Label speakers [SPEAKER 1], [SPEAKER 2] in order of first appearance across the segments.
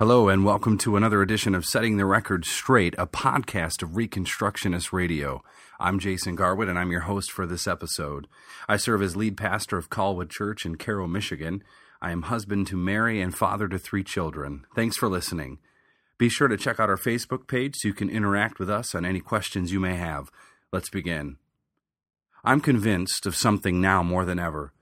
[SPEAKER 1] Hello, and welcome to another edition of Setting the Record Straight, a podcast of Reconstructionist Radio. I'm Jason Garwood, and I'm your host for this episode. I serve as lead pastor of Colwood Church in Caro, Michigan. I am husband to Mary and father to three children. Thanks for listening. Be sure to check out our Facebook page so you can interact with us on any questions you may have. Let's begin. I'm convinced of something now more than ever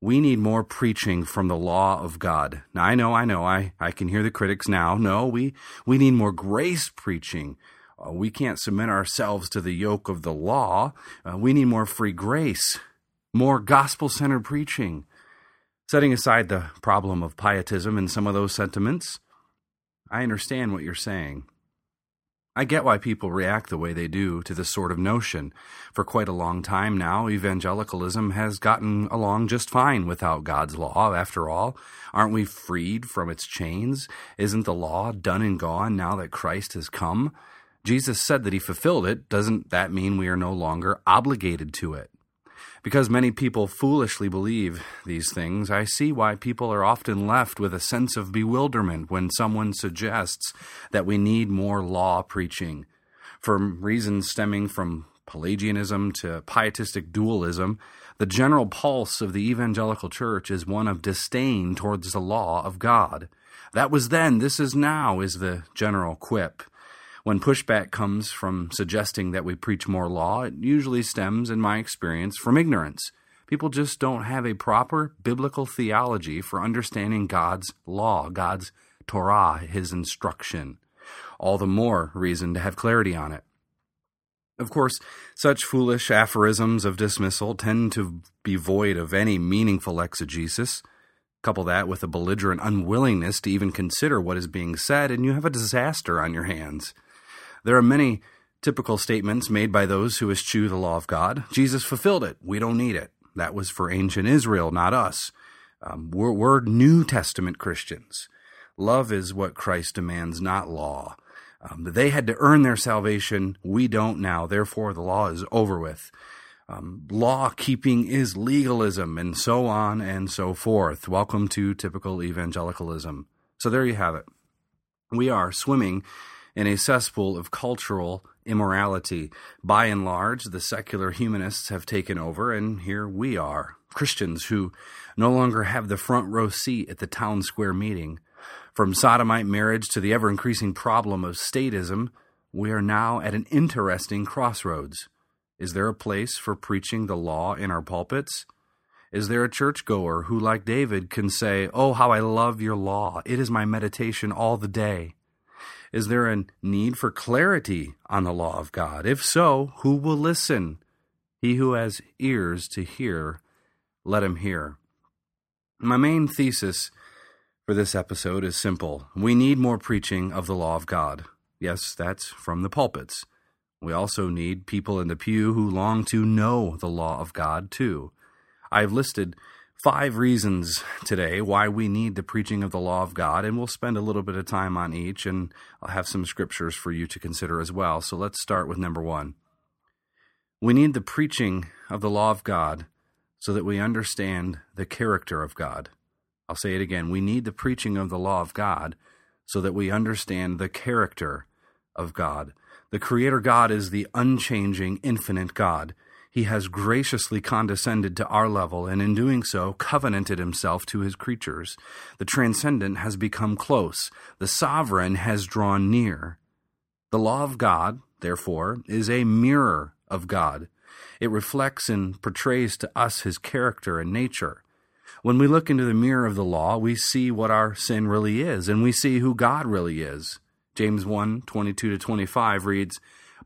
[SPEAKER 1] we need more preaching from the law of God. Now, I know, I know, I, I can hear the critics now. No, we, we need more grace preaching. Uh, we can't submit ourselves to the yoke of the law. Uh, we need more free grace, more gospel centered preaching. Setting aside the problem of pietism and some of those sentiments, I understand what you're saying. I get why people react the way they do to this sort of notion. For quite a long time now, evangelicalism has gotten along just fine without God's law, after all. Aren't we freed from its chains? Isn't the law done and gone now that Christ has come? Jesus said that he fulfilled it. Doesn't that mean we are no longer obligated to it? Because many people foolishly believe these things, I see why people are often left with a sense of bewilderment when someone suggests that we need more law preaching. For reasons stemming from Pelagianism to pietistic dualism, the general pulse of the evangelical church is one of disdain towards the law of God. That was then, this is now, is the general quip. When pushback comes from suggesting that we preach more law, it usually stems, in my experience, from ignorance. People just don't have a proper biblical theology for understanding God's law, God's Torah, His instruction. All the more reason to have clarity on it. Of course, such foolish aphorisms of dismissal tend to be void of any meaningful exegesis. Couple that with a belligerent unwillingness to even consider what is being said, and you have a disaster on your hands. There are many typical statements made by those who eschew the law of God. Jesus fulfilled it. We don't need it. That was for ancient Israel, not us. Um, we're, we're New Testament Christians. Love is what Christ demands, not law. Um, they had to earn their salvation. We don't now. Therefore, the law is over with. Um, law keeping is legalism, and so on and so forth. Welcome to typical evangelicalism. So there you have it. We are swimming in a cesspool of cultural immorality. By and large, the secular humanists have taken over, and here we are, Christians who no longer have the front row seat at the town square meeting. From sodomite marriage to the ever increasing problem of statism, we are now at an interesting crossroads. Is there a place for preaching the law in our pulpits? Is there a churchgoer who, like David, can say, Oh, how I love your law! It is my meditation all the day. Is there a need for clarity on the law of God? If so, who will listen? He who has ears to hear, let him hear. My main thesis for this episode is simple. We need more preaching of the law of God. Yes, that's from the pulpits. We also need people in the pew who long to know the law of God, too. I've listed five reasons today why we need the preaching of the law of God, and we'll spend a little bit of time on each, and I'll have some scriptures for you to consider as well. So let's start with number one. We need the preaching of the law of God so that we understand the character of God. I'll say it again. We need the preaching of the law of God so that we understand the character of God. The Creator God is the unchanging, infinite God. He has graciously condescended to our level, and in doing so, covenanted himself to his creatures. The transcendent has become close, the sovereign has drawn near. The law of God, therefore, is a mirror of God. It reflects and portrays to us his character and nature. When we look into the mirror of the law, we see what our sin really is, and we see who God really is. James 1 22 to 25 reads,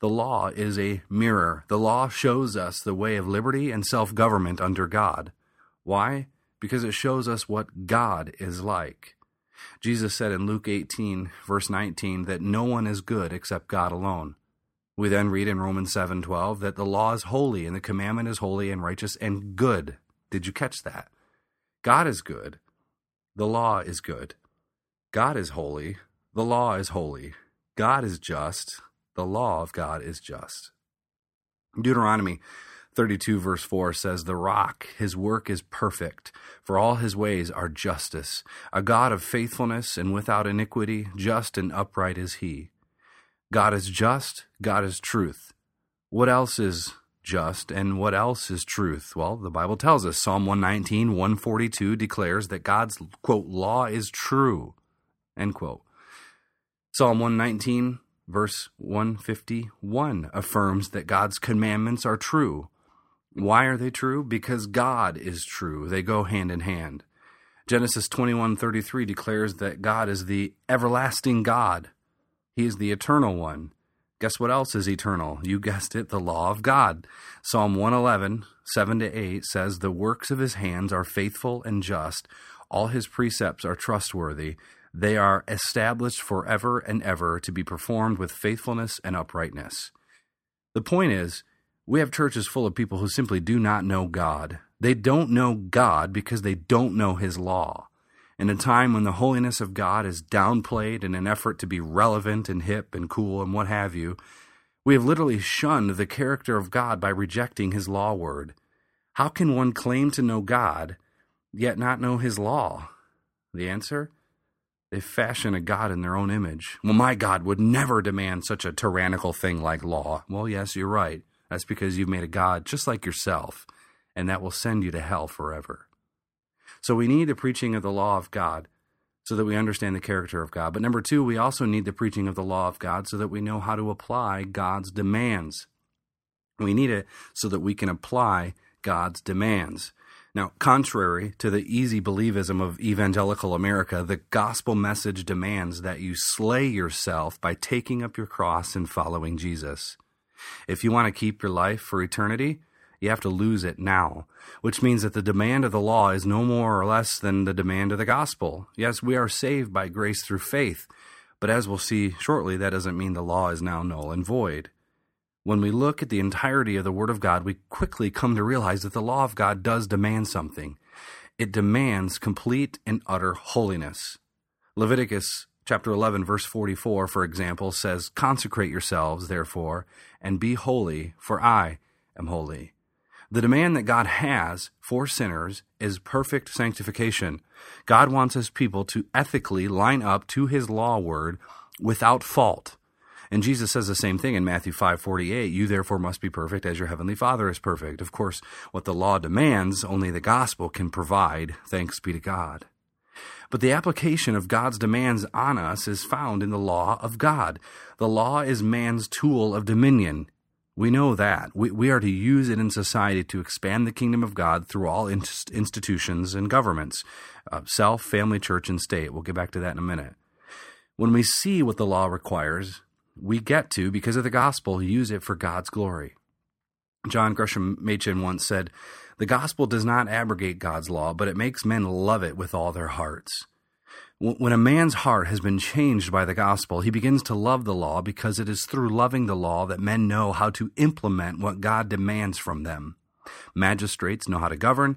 [SPEAKER 1] The law is a mirror. The law shows us the way of liberty and self government under God. Why? Because it shows us what God is like. Jesus said in Luke 18, verse 19, that no one is good except God alone. We then read in Romans 7:12 that the law is holy and the commandment is holy and righteous and good. Did you catch that? God is good. The law is good. God is holy. The law is holy. God is just. The law of God is just. Deuteronomy 32 verse 4 says, The rock, his work is perfect, for all his ways are justice. A God of faithfulness and without iniquity, just and upright is he. God is just, God is truth. What else is just and what else is truth? Well, the Bible tells us Psalm 119, 142 declares that God's, quote, law is true, end quote. Psalm 119, verse 151 affirms that God's commandments are true. Why are they true? Because God is true. They go hand in hand. Genesis 21:33 declares that God is the everlasting God. He is the eternal one. Guess what else is eternal? You guessed it, the law of God. Psalm 111, 7 to 8 says, The works of his hands are faithful and just. All his precepts are trustworthy. They are established forever and ever to be performed with faithfulness and uprightness. The point is, we have churches full of people who simply do not know God. They don't know God because they don't know his law in a time when the holiness of God is downplayed in an effort to be relevant and hip and cool and what have you, we have literally shunned the character of God by rejecting his law word. How can one claim to know God, yet not know his law? The answer? They fashion a God in their own image. Well, my God would never demand such a tyrannical thing like law. Well, yes, you're right. That's because you've made a God just like yourself, and that will send you to hell forever. So we need the preaching of the law of God so that we understand the character of God. But number two, we also need the preaching of the law of God so that we know how to apply God's demands. We need it so that we can apply God's demands. Now, contrary to the easy believism of evangelical America, the gospel message demands that you slay yourself by taking up your cross and following Jesus. If you want to keep your life for eternity, you have to lose it now, which means that the demand of the law is no more or less than the demand of the gospel. Yes, we are saved by grace through faith, but as we'll see shortly, that doesn't mean the law is now null and void. When we look at the entirety of the Word of God, we quickly come to realize that the law of God does demand something. It demands complete and utter holiness. Leviticus chapter 11 verse 44 for example says consecrate yourselves therefore and be holy for I am holy. The demand that God has for sinners is perfect sanctification. God wants his people to ethically line up to his law word without fault. And Jesus says the same thing in Matthew 5:48, you therefore must be perfect as your heavenly Father is perfect. Of course, what the law demands, only the gospel can provide. Thanks be to God. But the application of God's demands on us is found in the law of God. The law is man's tool of dominion. We know that. We, we are to use it in society to expand the kingdom of God through all institutions and governments uh, self, family, church, and state. We'll get back to that in a minute. When we see what the law requires, we get to, because of the gospel, use it for God's glory. John Gresham Machen once said, The gospel does not abrogate God's law, but it makes men love it with all their hearts. When a man's heart has been changed by the gospel, he begins to love the law because it is through loving the law that men know how to implement what God demands from them. Magistrates know how to govern,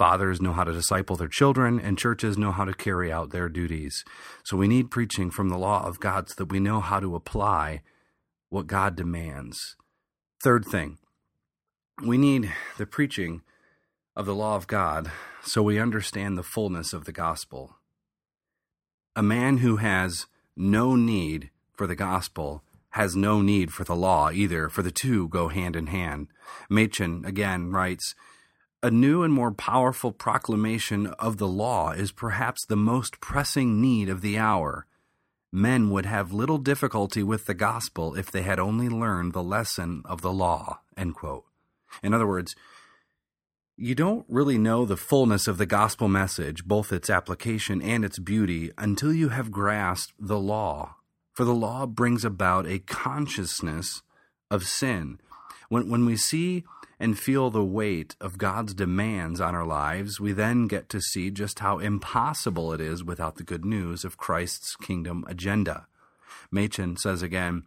[SPEAKER 1] fathers know how to disciple their children, and churches know how to carry out their duties. So we need preaching from the law of God so that we know how to apply what God demands. Third thing, we need the preaching of the law of God so we understand the fullness of the gospel a man who has no need for the gospel has no need for the law either, for the two go hand in hand. Machen again writes, a new and more powerful proclamation of the law is perhaps the most pressing need of the hour. Men would have little difficulty with the gospel if they had only learned the lesson of the law. In other words, you don't really know the fullness of the gospel message, both its application and its beauty, until you have grasped the law. For the law brings about a consciousness of sin. When, when we see and feel the weight of God's demands on our lives, we then get to see just how impossible it is without the good news of Christ's kingdom agenda. Machen says again,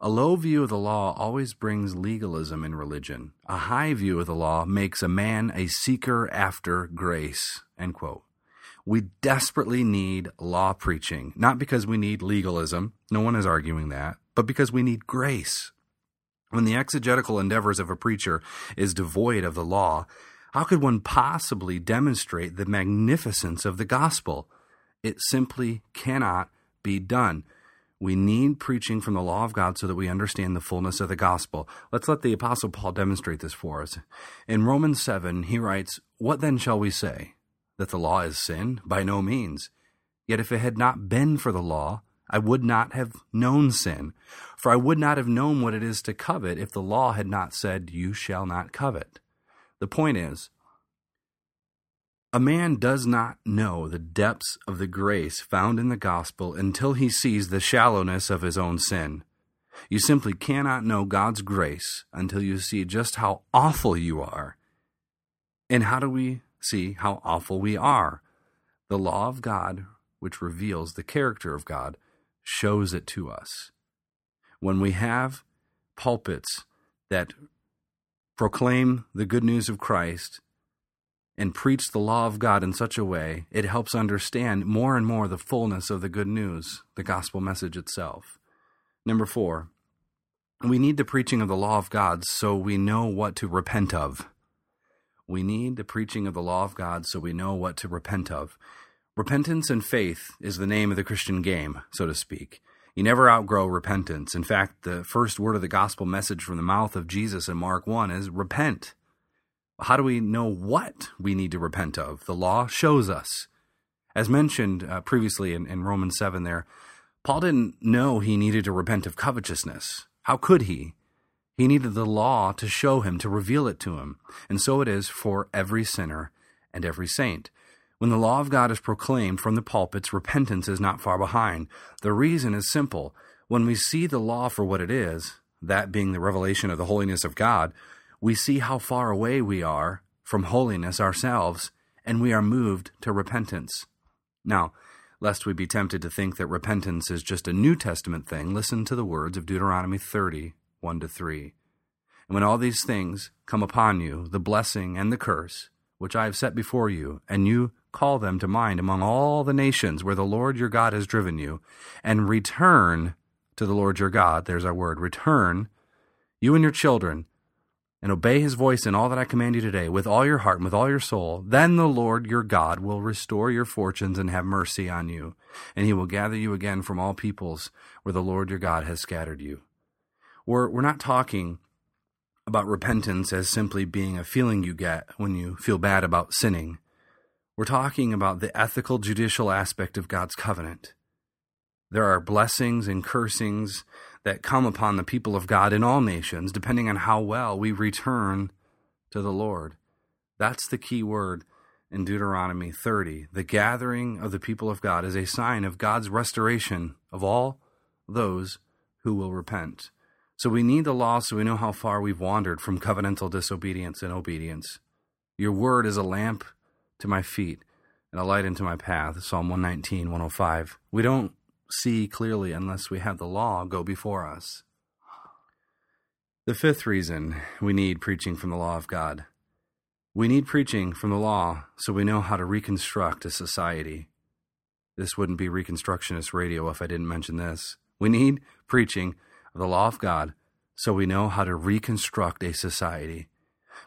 [SPEAKER 1] a low view of the law always brings legalism in religion. A high view of the law makes a man a seeker after grace. We desperately need law preaching, not because we need legalism, no one is arguing that, but because we need grace. When the exegetical endeavors of a preacher is devoid of the law, how could one possibly demonstrate the magnificence of the gospel? It simply cannot be done. We need preaching from the law of God so that we understand the fullness of the gospel. Let's let the Apostle Paul demonstrate this for us. In Romans 7, he writes, What then shall we say? That the law is sin? By no means. Yet if it had not been for the law, I would not have known sin. For I would not have known what it is to covet if the law had not said, You shall not covet. The point is, a man does not know the depths of the grace found in the gospel until he sees the shallowness of his own sin. You simply cannot know God's grace until you see just how awful you are. And how do we see how awful we are? The law of God, which reveals the character of God, shows it to us. When we have pulpits that proclaim the good news of Christ, and preach the law of God in such a way, it helps understand more and more the fullness of the good news, the gospel message itself. Number four, we need the preaching of the law of God so we know what to repent of. We need the preaching of the law of God so we know what to repent of. Repentance and faith is the name of the Christian game, so to speak. You never outgrow repentance. In fact, the first word of the gospel message from the mouth of Jesus in Mark 1 is repent. How do we know what we need to repent of? The law shows us. As mentioned uh, previously in, in Romans 7 there, Paul didn't know he needed to repent of covetousness. How could he? He needed the law to show him, to reveal it to him. And so it is for every sinner and every saint. When the law of God is proclaimed from the pulpits, repentance is not far behind. The reason is simple. When we see the law for what it is, that being the revelation of the holiness of God, we see how far away we are from holiness ourselves, and we are moved to repentance. Now, lest we be tempted to think that repentance is just a New Testament thing, listen to the words of Deuteronomy 30, 1 to 3. And when all these things come upon you, the blessing and the curse, which I have set before you, and you call them to mind among all the nations where the Lord your God has driven you, and return to the Lord your God, there's our word, return, you and your children, and obey his voice in all that I command you today with all your heart and with all your soul, then the Lord your God will restore your fortunes and have mercy on you, and he will gather you again from all peoples where the Lord your God has scattered you. We're, we're not talking about repentance as simply being a feeling you get when you feel bad about sinning. We're talking about the ethical judicial aspect of God's covenant. There are blessings and cursings that come upon the people of God in all nations, depending on how well we return to the Lord. That's the key word in Deuteronomy 30. The gathering of the people of God is a sign of God's restoration of all those who will repent. So we need the law so we know how far we've wandered from covenantal disobedience and obedience. Your word is a lamp to my feet and a light into my path. Psalm 119, 105. We don't see clearly unless we have the law go before us. The fifth reason we need preaching from the law of God. We need preaching from the law so we know how to reconstruct a society. This wouldn't be Reconstructionist radio if I didn't mention this. We need preaching of the law of God so we know how to reconstruct a society.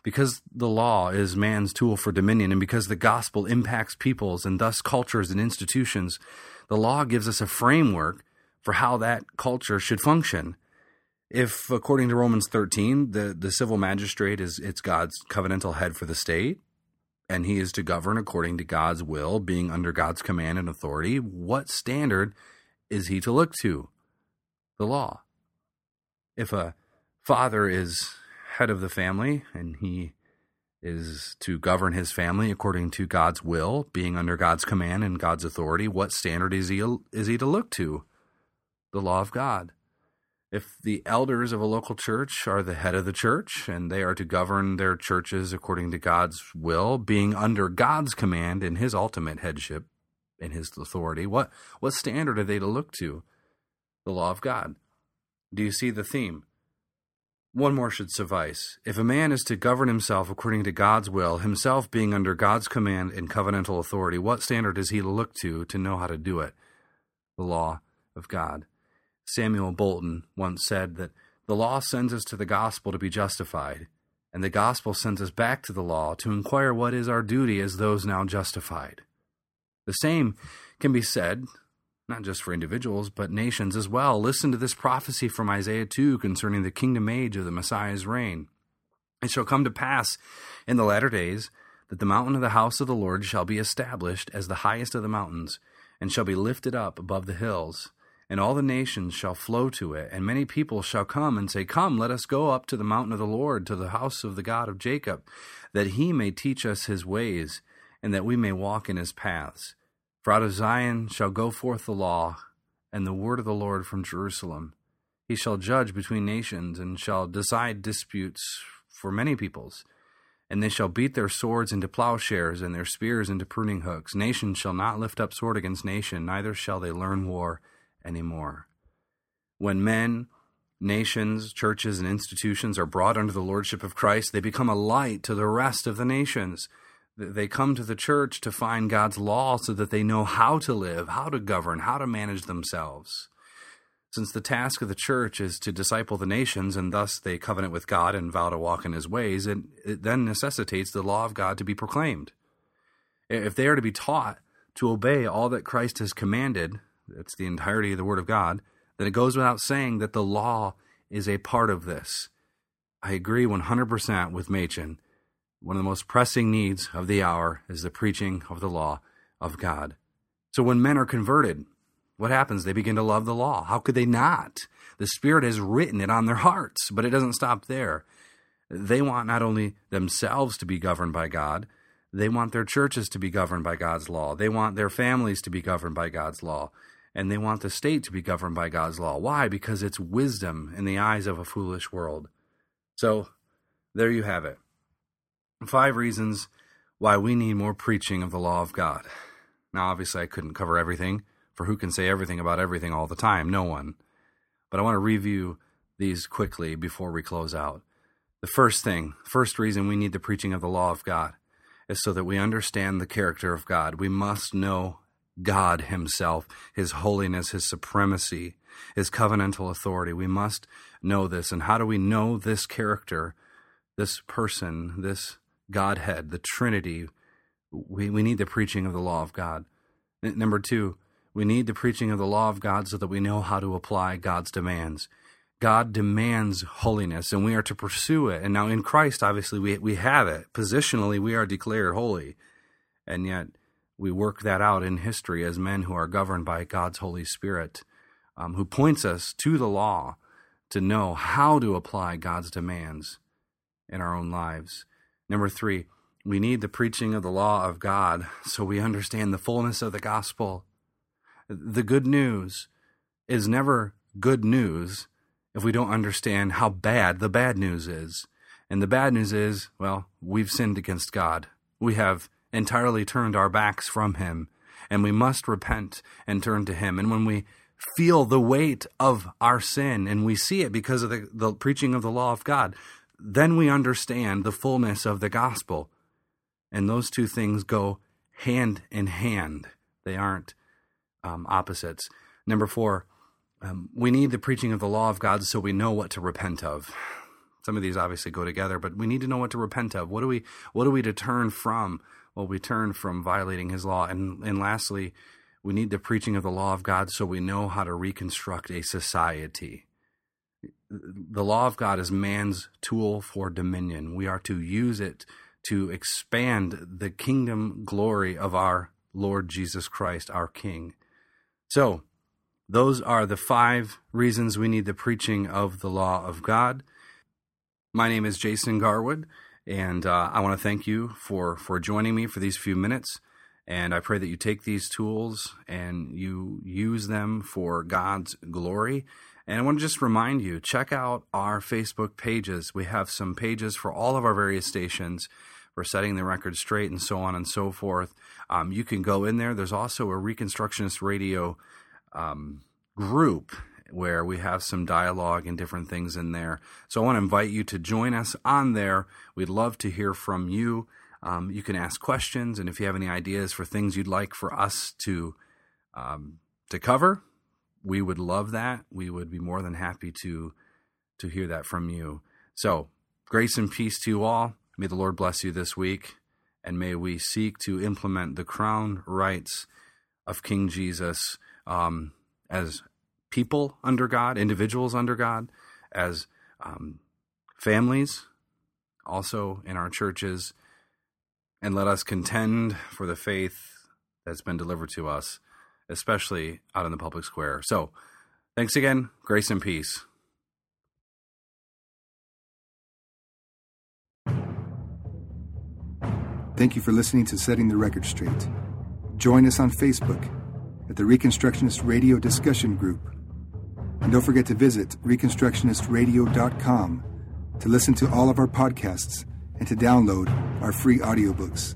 [SPEAKER 1] Because the law is man's tool for dominion, and because the gospel impacts peoples and thus cultures and institutions, the law gives us a framework for how that culture should function. If, according to Romans 13, the, the civil magistrate is it's God's covenantal head for the state, and he is to govern according to God's will, being under God's command and authority, what standard is he to look to? The law. If a father is head of the family and he is to govern his family according to God's will, being under God's command and God's authority, what standard is he is he to look to? The law of God. If the elders of a local church are the head of the church and they are to govern their churches according to God's will, being under God's command in his ultimate headship and his authority, what, what standard are they to look to? The law of God. Do you see the theme? One more should suffice. If a man is to govern himself according to God's will, himself being under God's command and covenantal authority, what standard is he to look to to know how to do it? The law of God. Samuel Bolton once said that the law sends us to the gospel to be justified, and the gospel sends us back to the law to inquire what is our duty as those now justified. The same can be said, not just for individuals, but nations as well. Listen to this prophecy from Isaiah 2 concerning the kingdom age of the Messiah's reign. It shall come to pass in the latter days that the mountain of the house of the Lord shall be established as the highest of the mountains, and shall be lifted up above the hills and all the nations shall flow to it, and many people shall come and say, Come, let us go up to the mountain of the Lord, to the house of the God of Jacob, that he may teach us his ways, and that we may walk in his paths. For out of Zion shall go forth the law, and the word of the Lord from Jerusalem. He shall judge between nations, and shall decide disputes for many peoples. And they shall beat their swords into plowshares, and their spears into pruning hooks. Nation shall not lift up sword against nation, neither shall they learn war any more. When men, nations, churches, and institutions are brought under the lordship of Christ, they become a light to the rest of the nations. They come to the church to find God's law so that they know how to live, how to govern, how to manage themselves. Since the task of the church is to disciple the nations, and thus they covenant with God and vow to walk in his ways, it, it then necessitates the law of God to be proclaimed. If they are to be taught to obey all that Christ has commanded, that's the entirety of the Word of God, then it goes without saying that the law is a part of this. I agree 100% with Machen. One of the most pressing needs of the hour is the preaching of the law of God. So when men are converted, what happens? They begin to love the law. How could they not? The Spirit has written it on their hearts, but it doesn't stop there. They want not only themselves to be governed by God, they want their churches to be governed by God's law. They want their families to be governed by God's law and they want the state to be governed by God's law. Why? Because it's wisdom in the eyes of a foolish world. So, there you have it. Five reasons why we need more preaching of the law of God. Now, obviously, I couldn't cover everything, for who can say everything about everything all the time? No one. But I want to review these quickly before we close out. The first thing, first reason we need the preaching of the law of God is so that we understand the character of God. We must know God Himself, His holiness, His supremacy, His covenantal authority. We must know this. And how do we know this character, this person, this Godhead, the Trinity? We, we need the preaching of the law of God. Number two, we need the preaching of the law of God so that we know how to apply God's demands. God demands holiness, and we are to pursue it. And now in Christ, obviously, we, we have it. Positionally, we are declared holy. And yet, we work that out in history as men who are governed by God's Holy Spirit, um, who points us to the law to know how to apply God's demands in our own lives. Number three, we need the preaching of the law of God so we understand the fullness of the gospel. The good news is never good news if we don't understand how bad the bad news is. And the bad news is, well, we've sinned against God. We have entirely turned our backs from Him, and we must repent and turn to Him. And when we feel the weight of our sin and we see it because of the, the preaching of the law of God, then we understand the fullness of the gospel. And those two things go hand in hand, they aren't um, opposites. Number four, um, we need the preaching of the law of God so we know what to repent of. Some of these obviously go together, but we need to know what to repent of. What do we what do we to turn from? Well, we turn from violating his law. And, and lastly, we need the preaching of the law of God so we know how to reconstruct a society. The law of God is man's tool for dominion. We are to use it to expand the kingdom glory of our Lord Jesus Christ, our King. So, those are the five reasons we need the preaching of the law of God. My name is Jason Garwood, and uh, I want to thank you for, for joining me for these few minutes. And I pray that you take these tools and you use them for God's glory. And I want to just remind you check out our Facebook pages. We have some pages for all of our various stations for setting the record straight and so on and so forth. Um, you can go in there. There's also a Reconstructionist Radio um, group where we have some dialogue and different things in there. So I want to invite you to join us on there. We'd love to hear from you. Um, you can ask questions, and if you have any ideas for things you'd like for us to um, to cover, we would love that. We would be more than happy to to hear that from you. So, grace and peace to you all. May the Lord bless you this week, and may we seek to implement the crown rights of King Jesus um, as people under God, individuals under God, as um, families, also in our churches, and let us contend for the faith that's been delivered to us, especially out in the public square. So, thanks again. Grace and peace.
[SPEAKER 2] Thank you for listening to Setting the Record Straight. Join us on Facebook at the Reconstructionist Radio Discussion Group. And don't forget to visit ReconstructionistRadio.com to listen to all of our podcasts and to download our free audiobooks.